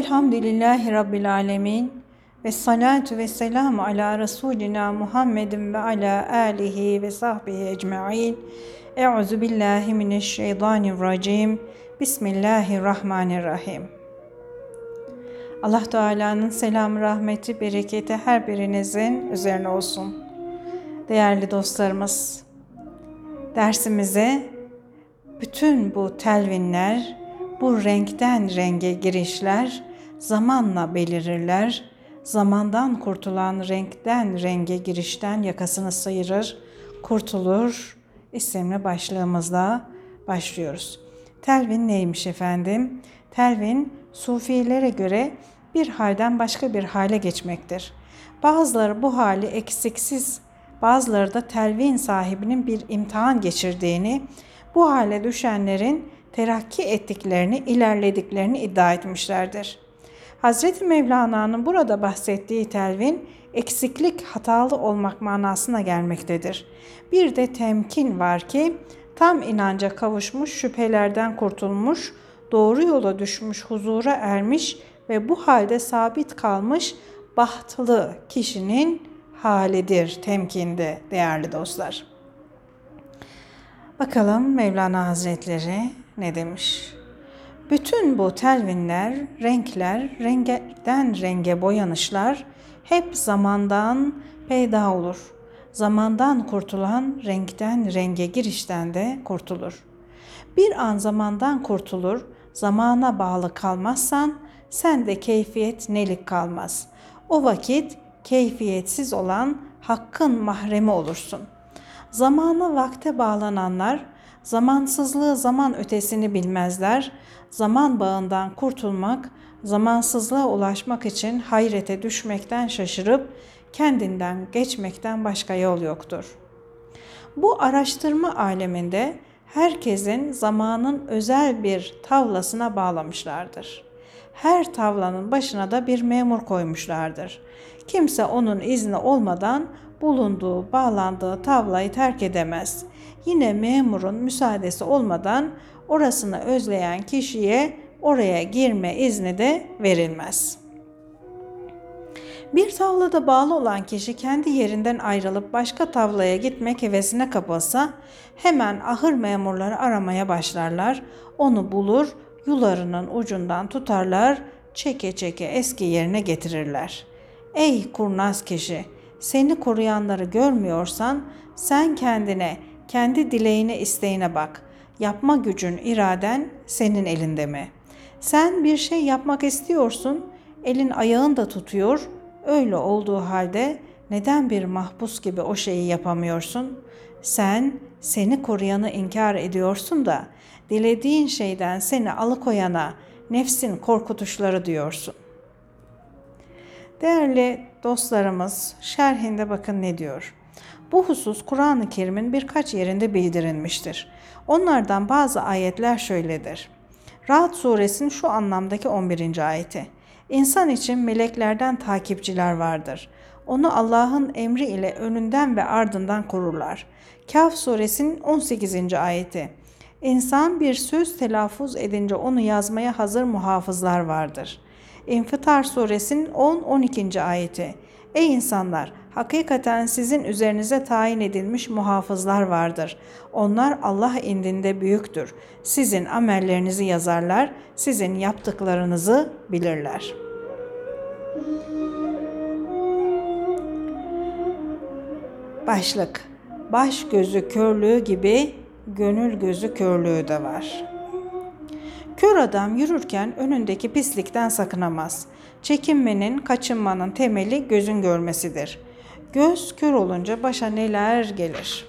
Elhamdülillahi Rabbil Alemin ve salatu ve selamu ala Resulina Muhammedin ve ala alihi ve sahbihi ecma'in. Euzu billahi mineşşeytanirracim. Bismillahirrahmanirrahim. Allah Teala'nın selamı, rahmeti, bereketi her birinizin üzerine olsun. Değerli dostlarımız, dersimize bütün bu telvinler, bu renkten renge girişler zamanla belirirler. Zamandan kurtulan renkten renge girişten yakasını sıyırır, kurtulur isimli başlığımızla başlıyoruz. Telvin neymiş efendim? Telvin sufilere göre bir halden başka bir hale geçmektir. Bazıları bu hali eksiksiz, bazıları da telvin sahibinin bir imtihan geçirdiğini, bu hale düşenlerin terakki ettiklerini, ilerlediklerini iddia etmişlerdir. Hazreti Mevlana'nın burada bahsettiği telvin, eksiklik hatalı olmak manasına gelmektedir. Bir de temkin var ki, tam inanca kavuşmuş, şüphelerden kurtulmuş, doğru yola düşmüş, huzura ermiş ve bu halde sabit kalmış bahtlı kişinin halidir temkinde değerli dostlar. Bakalım Mevlana Hazretleri ne demiş? Bütün bu telvinler, renkler, rengden renge boyanışlar hep zamandan peyda olur. Zamandan kurtulan renkten renge girişten de kurtulur. Bir an zamandan kurtulur, zamana bağlı kalmazsan sen de keyfiyet nelik kalmaz. O vakit keyfiyetsiz olan hakkın mahremi olursun. Zamana vakte bağlananlar zamansızlığı zaman ötesini bilmezler. Zaman bağından kurtulmak, zamansızlığa ulaşmak için hayrete düşmekten şaşırıp kendinden geçmekten başka yol yoktur. Bu araştırma aleminde herkesin zamanın özel bir tavlasına bağlamışlardır. Her tavlanın başına da bir memur koymuşlardır. Kimse onun izni olmadan bulunduğu, bağlandığı tavlayı terk edemez. Yine memurun müsaadesi olmadan orasını özleyen kişiye oraya girme izni de verilmez. Bir tavlada bağlı olan kişi kendi yerinden ayrılıp başka tavlaya gitmek hevesine kapılsa hemen ahır memurları aramaya başlarlar. Onu bulur, yularının ucundan tutarlar, çeke çeke eski yerine getirirler. Ey kurnaz kişi! Seni koruyanları görmüyorsan sen kendine, kendi dileğine, isteğine bak. Yapma gücün, iraden senin elinde mi? Sen bir şey yapmak istiyorsun, elin ayağın da tutuyor. Öyle olduğu halde neden bir mahpus gibi o şeyi yapamıyorsun? Sen seni koruyanı inkar ediyorsun da dilediğin şeyden seni alıkoyana nefsin korkutuşları diyorsun. Değerli dostlarımız şerhinde bakın ne diyor. Bu husus Kur'an-ı Kerim'in birkaç yerinde bildirilmiştir. Onlardan bazı ayetler şöyledir. Rahat suresinin şu anlamdaki 11. ayeti. İnsan için meleklerden takipçiler vardır. Onu Allah'ın emri ile önünden ve ardından korurlar. Kaf suresinin 18. ayeti. İnsan bir söz telaffuz edince onu yazmaya hazır muhafızlar vardır.'' İnfitar suresinin 10-12. ayeti. Ey insanlar! Hakikaten sizin üzerinize tayin edilmiş muhafızlar vardır. Onlar Allah indinde büyüktür. Sizin amellerinizi yazarlar, sizin yaptıklarınızı bilirler. Başlık Baş gözü körlüğü gibi gönül gözü körlüğü de var.'' Kör adam yürürken önündeki pislikten sakınamaz. Çekinmenin, kaçınmanın temeli gözün görmesidir. Göz kör olunca başa neler gelir.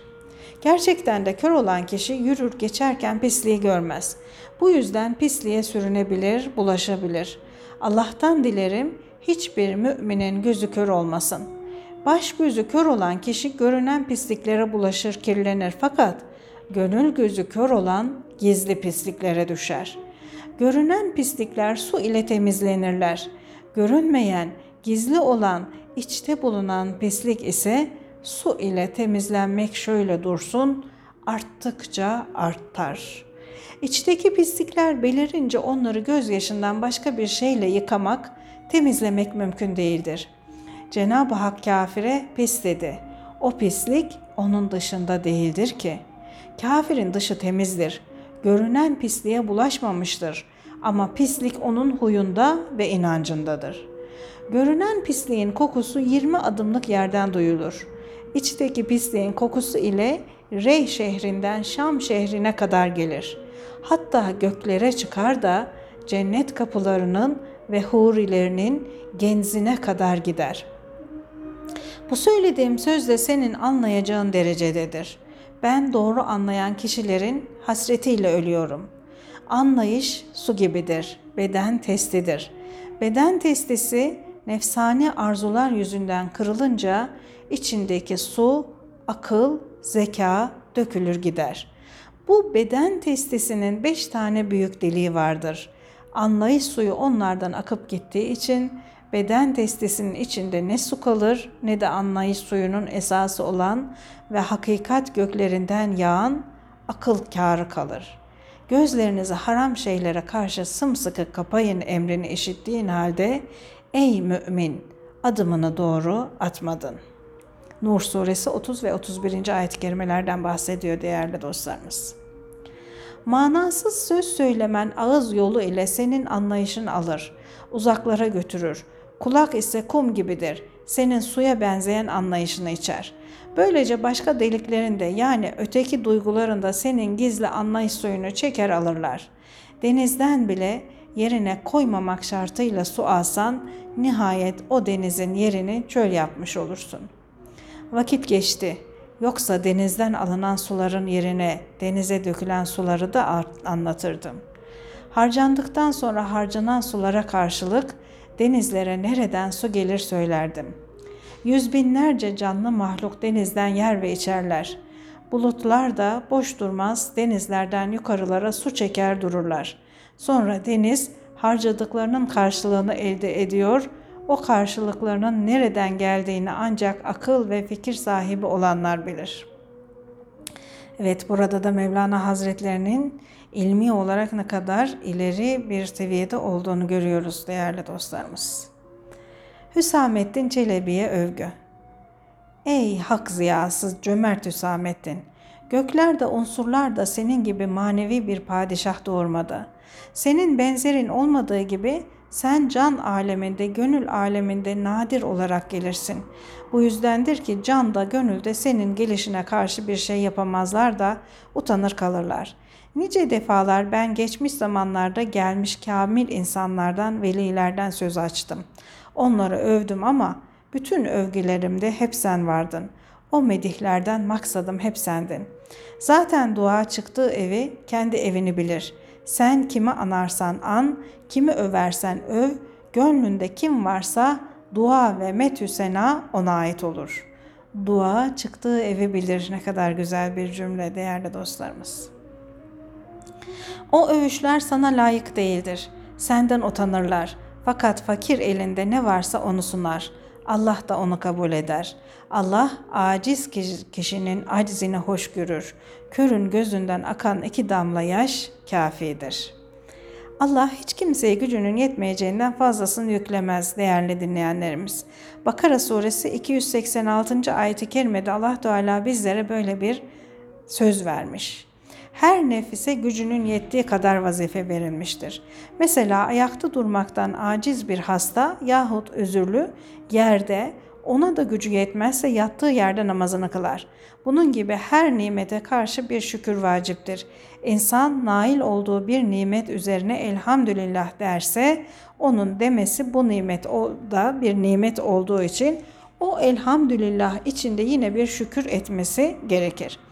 Gerçekten de kör olan kişi yürür geçerken pisliği görmez. Bu yüzden pisliğe sürünebilir, bulaşabilir. Allah'tan dilerim hiçbir müminin gözü kör olmasın. Baş gözü kör olan kişi görünen pisliklere bulaşır, kirlenir fakat gönül gözü kör olan gizli pisliklere düşer.'' Görünen pislikler su ile temizlenirler. Görünmeyen, gizli olan, içte bulunan pislik ise su ile temizlenmek şöyle dursun, arttıkça artar. İçteki pislikler belirince onları gözyaşından başka bir şeyle yıkamak, temizlemek mümkün değildir. Cenab-ı Hak kafire pis dedi. O pislik onun dışında değildir ki. Kafirin dışı temizdir. Görünen pisliğe bulaşmamıştır. Ama pislik onun huyunda ve inancındadır. Görünen pisliğin kokusu 20 adımlık yerden duyulur. İçteki pisliğin kokusu ile Rey şehrinden Şam şehrine kadar gelir. Hatta göklere çıkar da cennet kapılarının ve hurilerinin genzine kadar gider. Bu söylediğim söz de senin anlayacağın derecededir. Ben doğru anlayan kişilerin hasretiyle ölüyorum. Anlayış su gibidir, beden testidir. Beden testisi nefsani arzular yüzünden kırılınca içindeki su, akıl, zeka dökülür gider. Bu beden testisinin beş tane büyük deliği vardır. Anlayış suyu onlardan akıp gittiği için beden testisinin içinde ne su kalır ne de anlayış suyunun esası olan ve hakikat göklerinden yağan akıl kârı kalır. Gözlerinizi haram şeylere karşı sımsıkı kapayın emrini işittiğin halde ey mümin adımını doğru atmadın. Nur suresi 30 ve 31. ayet-i kerimelerden bahsediyor değerli dostlarımız. Manasız söz söylemen ağız yolu ile senin anlayışın alır, uzaklara götürür. Kulak ise kum gibidir, senin suya benzeyen anlayışını içer. Böylece başka deliklerinde yani öteki duygularında senin gizli anlayış suyunu çeker alırlar. Denizden bile yerine koymamak şartıyla su alsan nihayet o denizin yerini çöl yapmış olursun. Vakit geçti. Yoksa denizden alınan suların yerine denize dökülen suları da anlatırdım. Harcandıktan sonra harcanan sulara karşılık denizlere nereden su gelir söylerdim. Yüz binlerce canlı mahluk denizden yer ve içerler. Bulutlar da boş durmaz denizlerden yukarılara su çeker dururlar. Sonra deniz harcadıklarının karşılığını elde ediyor, o karşılıklarının nereden geldiğini ancak akıl ve fikir sahibi olanlar bilir. Evet burada da Mevlana Hazretlerinin ilmi olarak ne kadar ileri bir seviyede olduğunu görüyoruz değerli dostlarımız. Hüsamettin Çelebi'ye övgü. Ey hak ziyası cömert Hüsamettin! Gökler de unsurlar da senin gibi manevi bir padişah doğurmadı. Senin benzerin olmadığı gibi sen can aleminde, gönül aleminde nadir olarak gelirsin. Bu yüzdendir ki can da gönül de senin gelişine karşı bir şey yapamazlar da utanır kalırlar. Nice defalar ben geçmiş zamanlarda gelmiş kamil insanlardan, velilerden söz açtım. Onları övdüm ama bütün övgülerimde hep sen vardın. O medihlerden maksadım hep sendin. Zaten dua çıktığı evi kendi evini bilir. Sen kimi anarsan an, kimi översen öv, gönlünde kim varsa dua ve metü sena ona ait olur. Dua çıktığı evi bilir ne kadar güzel bir cümle değerli dostlarımız. O övüşler sana layık değildir. Senden utanırlar. Fakat fakir elinde ne varsa onu sunar. Allah da onu kabul eder. Allah aciz kişinin aczini hoş görür. Körün gözünden akan iki damla yaş kafidir. Allah hiç kimseye gücünün yetmeyeceğinden fazlasını yüklemez değerli dinleyenlerimiz. Bakara suresi 286. ayeti kerimede Allah Teala bizlere böyle bir söz vermiş her nefise gücünün yettiği kadar vazife verilmiştir. Mesela ayakta durmaktan aciz bir hasta yahut özürlü yerde ona da gücü yetmezse yattığı yerde namazını kılar. Bunun gibi her nimete karşı bir şükür vaciptir. İnsan nail olduğu bir nimet üzerine elhamdülillah derse onun demesi bu nimet o da bir nimet olduğu için o elhamdülillah içinde yine bir şükür etmesi gerekir.''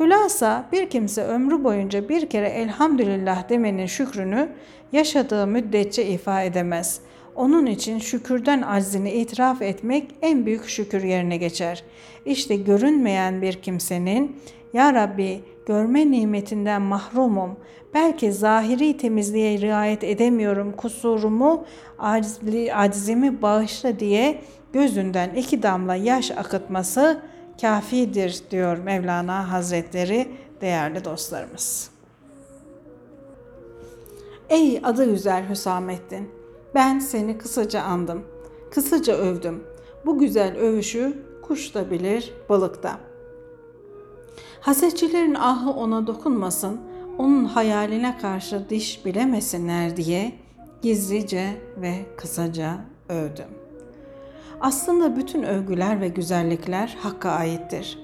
Hülasa bir kimse ömrü boyunca bir kere elhamdülillah demenin şükrünü yaşadığı müddetçe ifa edemez. Onun için şükürden aczini itiraf etmek en büyük şükür yerine geçer. İşte görünmeyen bir kimsenin Ya Rabbi görme nimetinden mahrumum. Belki zahiri temizliğe riayet edemiyorum. Kusurumu, acizli, acizimi bağışla diye gözünden iki damla yaş akıtması kafidir diyor Mevlana Hazretleri değerli dostlarımız. Ey adı güzel Hüsamettin, ben seni kısaca andım, kısaca övdüm. Bu güzel övüşü kuş da bilir, balık da. Hasetçilerin ahı ona dokunmasın, onun hayaline karşı diş bilemesinler diye gizlice ve kısaca övdüm. Aslında bütün övgüler ve güzellikler Hakk'a aittir.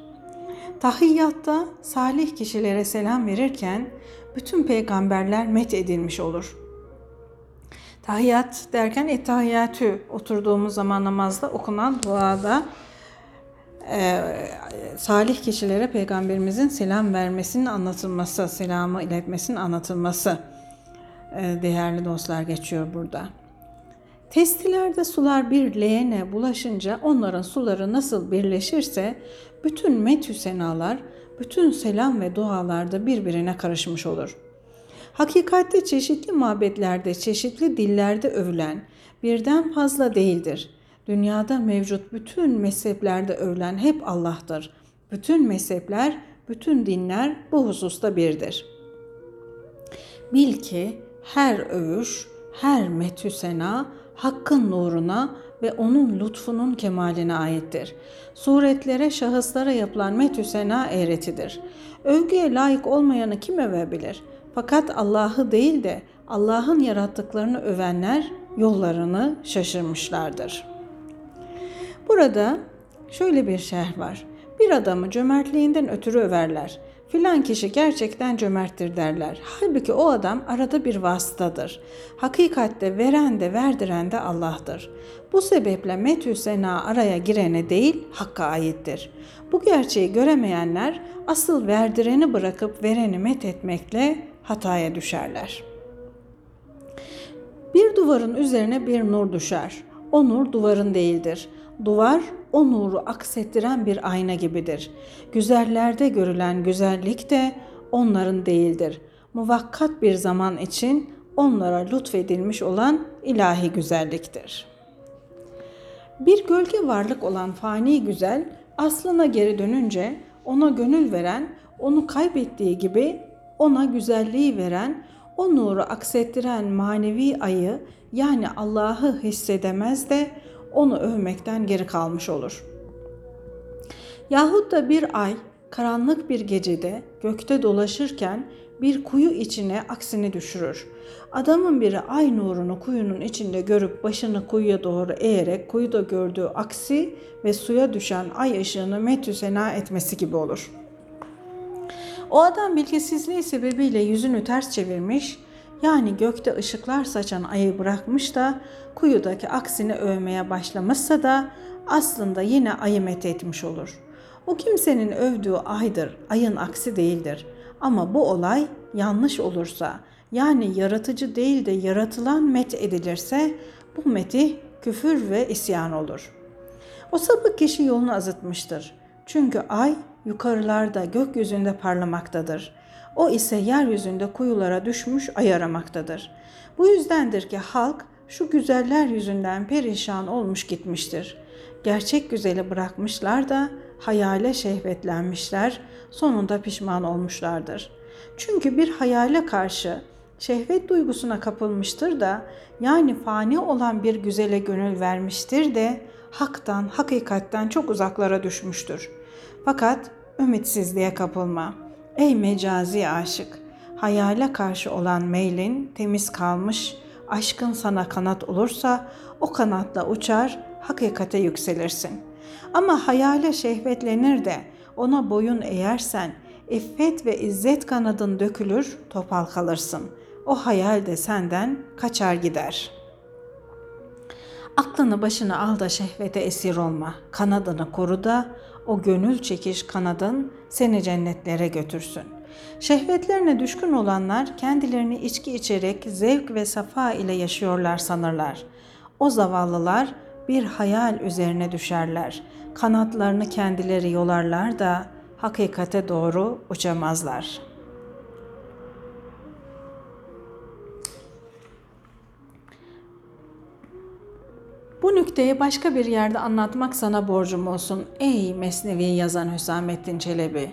Tahiyyatta salih kişilere selam verirken bütün peygamberler met edilmiş olur. Tahiyyat derken ettehiyyatü oturduğumuz zaman namazda okunan duada e, salih kişilere peygamberimizin selam vermesinin anlatılması, selamı iletmesinin anlatılması e, değerli dostlar geçiyor burada. Testilerde sular bir leğene bulaşınca onların suları nasıl birleşirse bütün metü senalar, bütün selam ve dualarda birbirine karışmış olur. Hakikatte çeşitli mabetlerde, çeşitli dillerde övülen birden fazla değildir. Dünyada mevcut bütün mezheplerde övülen hep Allah'tır. Bütün mezhepler, bütün dinler bu hususta birdir. Bil ki her övüş, her metü sena Hakk'ın nuruna ve onun lütfunun kemaline aittir. Suretlere, şahıslara yapılan metü sena eğretidir. Övgüye layık olmayanı kim övebilir? Fakat Allah'ı değil de Allah'ın yarattıklarını övenler yollarını şaşırmışlardır. Burada şöyle bir şerh var. Bir adamı cömertliğinden ötürü överler filan kişi gerçekten cömerttir derler. Halbuki o adam arada bir vasıtadır. Hakikatte veren de verdiren de Allah'tır. Bu sebeple metü sena araya girene değil Hakk'a aittir. Bu gerçeği göremeyenler asıl verdireni bırakıp vereni met etmekle hataya düşerler. Bir duvarın üzerine bir nur düşer. O nur duvarın değildir. Duvar o nuru aksettiren bir ayna gibidir. Güzellerde görülen güzellik de onların değildir. Muvakkat bir zaman için onlara lütfedilmiş olan ilahi güzelliktir. Bir gölge varlık olan fani güzel aslına geri dönünce ona gönül veren, onu kaybettiği gibi ona güzelliği veren, o nuru aksettiren manevi ayı yani Allah'ı hissedemez de onu övmekten geri kalmış olur. Yahut da bir ay karanlık bir gecede gökte dolaşırken bir kuyu içine aksini düşürür. Adamın biri ay nurunu kuyunun içinde görüp başını kuyuya doğru eğerek kuyuda gördüğü aksi ve suya düşen ay ışığını metüsena etmesi gibi olur. O adam bilgisizliği sebebiyle yüzünü ters çevirmiş, yani gökte ışıklar saçan ayı bırakmış da kuyudaki aksini övmeye başlamışsa da aslında yine ayı met etmiş olur. O kimsenin övdüğü aydır, ayın aksi değildir. Ama bu olay yanlış olursa, yani yaratıcı değil de yaratılan met edilirse bu meti küfür ve isyan olur. O sapık kişi yolunu azıtmıştır. Çünkü ay yukarılarda gökyüzünde parlamaktadır. O ise yeryüzünde kuyulara düşmüş ay aramaktadır. Bu yüzdendir ki halk şu güzeller yüzünden perişan olmuş gitmiştir. Gerçek güzeli bırakmışlar da hayale şehvetlenmişler, sonunda pişman olmuşlardır. Çünkü bir hayale karşı şehvet duygusuna kapılmıştır da yani fani olan bir güzele gönül vermiştir de haktan, hakikatten çok uzaklara düşmüştür. Fakat ümitsizliğe kapılma. Ey mecazi aşık! Hayale karşı olan meylin temiz kalmış, aşkın sana kanat olursa o kanatla uçar, hakikate yükselirsin. Ama hayale şehvetlenir de ona boyun eğersen, iffet ve izzet kanadın dökülür, topal kalırsın. O hayal de senden kaçar gider. Aklını başına al da şehvete esir olma. Kanadını koru da o gönül çekiş kanadın seni cennetlere götürsün. Şehvetlerine düşkün olanlar kendilerini içki içerek zevk ve safa ile yaşıyorlar sanırlar. O zavallılar bir hayal üzerine düşerler. Kanatlarını kendileri yolarlar da hakikate doğru uçamazlar. Bu nükteyi başka bir yerde anlatmak sana borcum olsun ey Mesnevi yazan Hüsamettin Çelebi.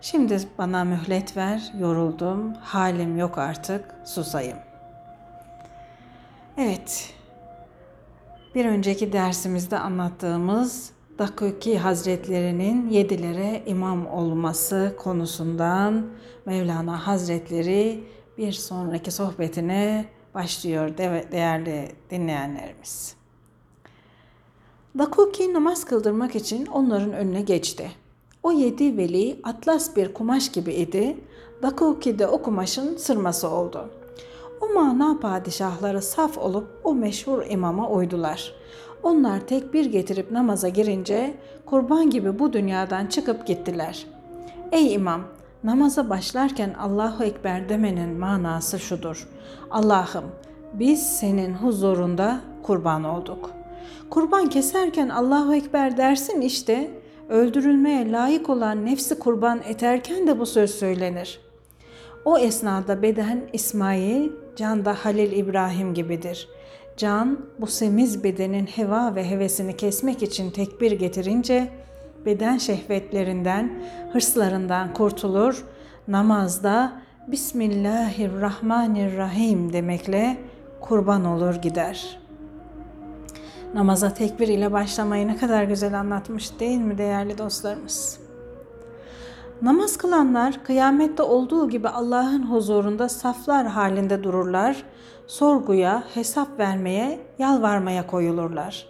Şimdi bana mühlet ver, yoruldum, halim yok artık, susayım.'' Evet, bir önceki dersimizde anlattığımız Dakuki Hazretlerinin yedilere imam olması konusundan Mevlana Hazretleri bir sonraki sohbetine başlıyor değerli dinleyenlerimiz. Dakuki namaz kıldırmak için onların önüne geçti. O yedi veli atlas bir kumaş gibi idi. Dakuki de o kumaşın sırması oldu. O mana padişahları saf olup o meşhur imama uydular. Onlar tekbir getirip namaza girince kurban gibi bu dünyadan çıkıp gittiler. Ey imam, namaza başlarken Allahu Ekber demenin manası şudur. Allah'ım biz senin huzurunda kurban olduk. Kurban keserken Allahu Ekber dersin işte, öldürülmeye layık olan nefsi kurban eterken de bu söz söylenir. O esnada beden İsmail, can da Halil İbrahim gibidir. Can bu semiz bedenin heva ve hevesini kesmek için tekbir getirince beden şehvetlerinden, hırslarından kurtulur. Namazda Bismillahirrahmanirrahim demekle kurban olur gider. Namaza tekbir ile başlamayı ne kadar güzel anlatmış değil mi değerli dostlarımız? Namaz kılanlar kıyamette olduğu gibi Allah'ın huzurunda saflar halinde dururlar, sorguya, hesap vermeye, yalvarmaya koyulurlar.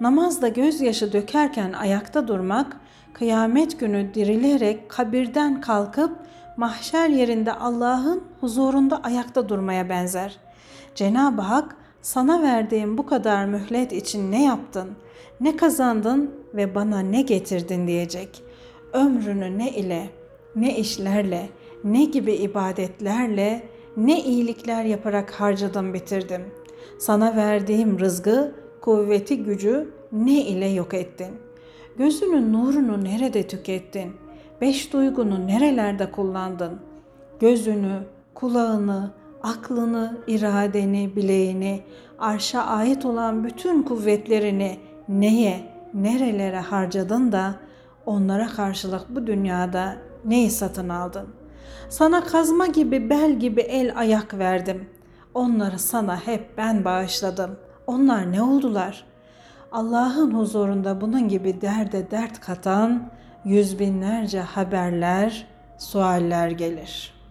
Namazda gözyaşı dökerken ayakta durmak, kıyamet günü dirilerek kabirden kalkıp mahşer yerinde Allah'ın huzurunda ayakta durmaya benzer. Cenab-ı Hak sana verdiğim bu kadar mühlet için ne yaptın, ne kazandın ve bana ne getirdin diyecek. Ömrünü ne ile, ne işlerle, ne gibi ibadetlerle, ne iyilikler yaparak harcadım bitirdim. Sana verdiğim rızgı, kuvveti, gücü ne ile yok ettin? Gözünün nurunu nerede tükettin? Beş duygunu nerelerde kullandın? Gözünü, kulağını, aklını, iradeni, bileğini, arşa ait olan bütün kuvvetlerini neye, nerelere harcadın da onlara karşılık bu dünyada neyi satın aldın? Sana kazma gibi, bel gibi el ayak verdim. Onları sana hep ben bağışladım. Onlar ne oldular? Allah'ın huzurunda bunun gibi derde dert katan yüz binlerce haberler, sualler gelir.''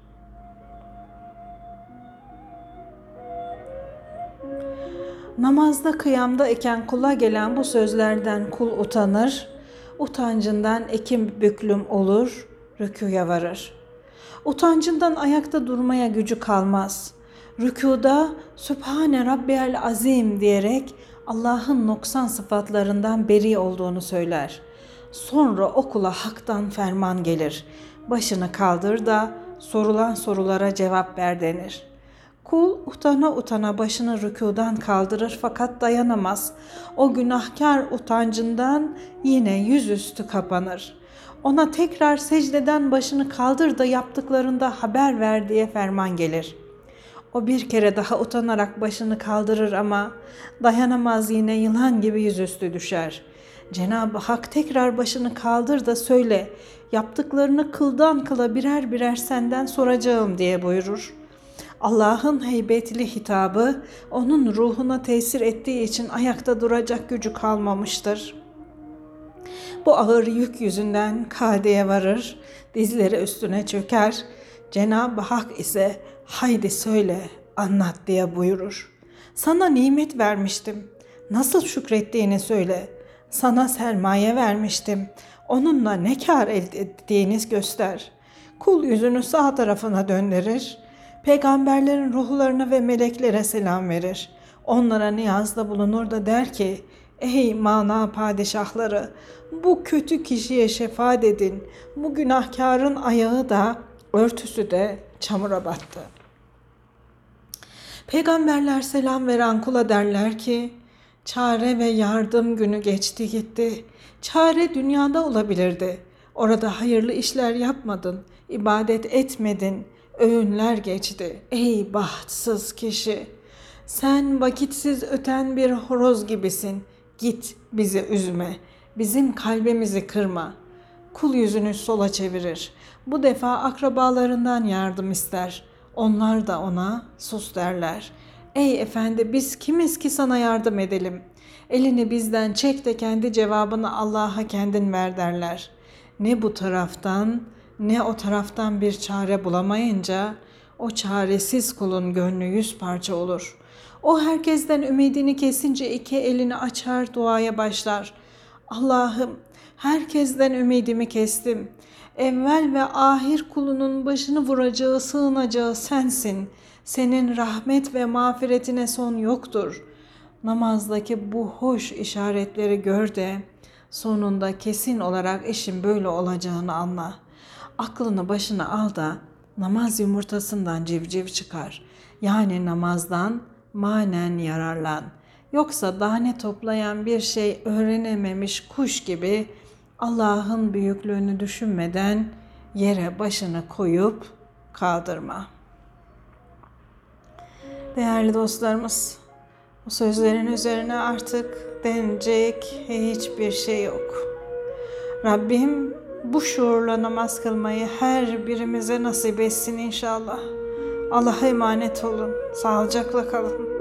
Namazda kıyamda eken kula gelen bu sözlerden kul utanır, utancından ekim büklüm olur, rüküye varır. Utancından ayakta durmaya gücü kalmaz. Rükuda Sübhane Rabbiyel Azim diyerek Allah'ın noksan sıfatlarından beri olduğunu söyler. Sonra okula haktan ferman gelir. Başını kaldır da sorulan sorulara cevap ver denir.'' Kul utana utana başını rükudan kaldırır fakat dayanamaz. O günahkar utancından yine yüzüstü kapanır. Ona tekrar secdeden başını kaldır da yaptıklarında haber ver diye ferman gelir. O bir kere daha utanarak başını kaldırır ama dayanamaz yine yılan gibi yüzüstü düşer. Cenab-ı Hak tekrar başını kaldır da söyle, yaptıklarını kıldan kıla birer birer senden soracağım diye buyurur.'' Allah'ın heybetli hitabı onun ruhuna tesir ettiği için ayakta duracak gücü kalmamıştır. Bu ağır yük yüzünden kadeye varır, dizleri üstüne çöker. Cenab-ı Hak ise haydi söyle, anlat diye buyurur. Sana nimet vermiştim. Nasıl şükrettiğini söyle. Sana sermaye vermiştim. Onunla ne kar elde ettiğiniz göster. Kul yüzünü sağ tarafına döndürür peygamberlerin ruhlarına ve meleklere selam verir. Onlara niyazda bulunur da der ki, Ey mana padişahları, bu kötü kişiye şefaat edin. Bu günahkarın ayağı da, örtüsü de çamura battı. Peygamberler selam veren kula derler ki, çare ve yardım günü geçti gitti. Çare dünyada olabilirdi. Orada hayırlı işler yapmadın, ibadet etmedin, öğünler geçti. Ey bahtsız kişi! Sen vakitsiz öten bir horoz gibisin. Git bizi üzme. Bizim kalbimizi kırma. Kul yüzünü sola çevirir. Bu defa akrabalarından yardım ister. Onlar da ona sus derler. Ey efendi biz kimiz ki sana yardım edelim. Elini bizden çek de kendi cevabını Allah'a kendin ver derler. Ne bu taraftan ne o taraftan bir çare bulamayınca o çaresiz kulun gönlü yüz parça olur. O herkesten ümidini kesince iki elini açar duaya başlar. Allah'ım herkesten ümidimi kestim. Evvel ve ahir kulunun başını vuracağı, sığınacağı sensin. Senin rahmet ve mağfiretine son yoktur. Namazdaki bu hoş işaretleri gör de sonunda kesin olarak işin böyle olacağını anla. Aklını başına al da namaz yumurtasından civciv çıkar. Yani namazdan manen yararlan. Yoksa tane toplayan bir şey öğrenememiş kuş gibi Allah'ın büyüklüğünü düşünmeden yere başını koyup kaldırma. Değerli dostlarımız, bu sözlerin üzerine artık denecek hiçbir şey yok. Rabbim bu şuurla namaz kılmayı her birimize nasip etsin inşallah. Allah'a emanet olun. Sağlıcakla kalın.